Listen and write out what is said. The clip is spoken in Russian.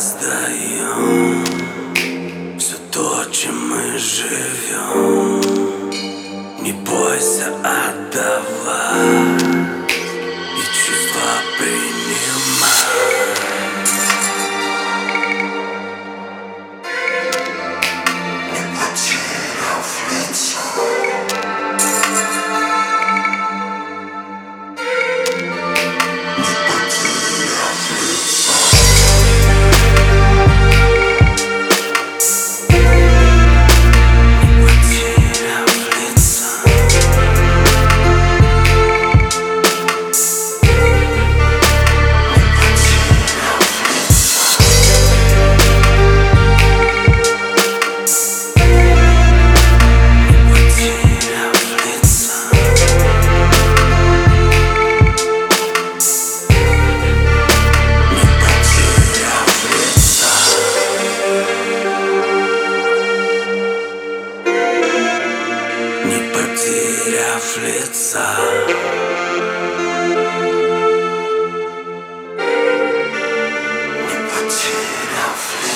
создаем Все то, чем мы живем Не бойся отдавать Flitzer. Flitzer.